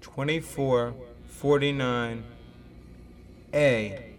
2449A.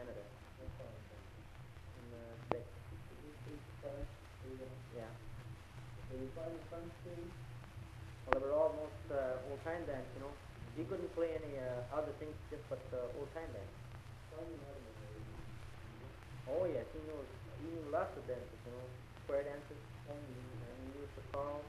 Canada. What part of it? In the States. Did you speak French, freedom? Yeah. Did you play the French too? Well, they were almost uh, old time dance, you know. He couldn't play any uh, other things just but uh, old time dance. Tell me how to make it. Oh yes, he knows. He knew lots of dances, you know, square dances, and he used to call.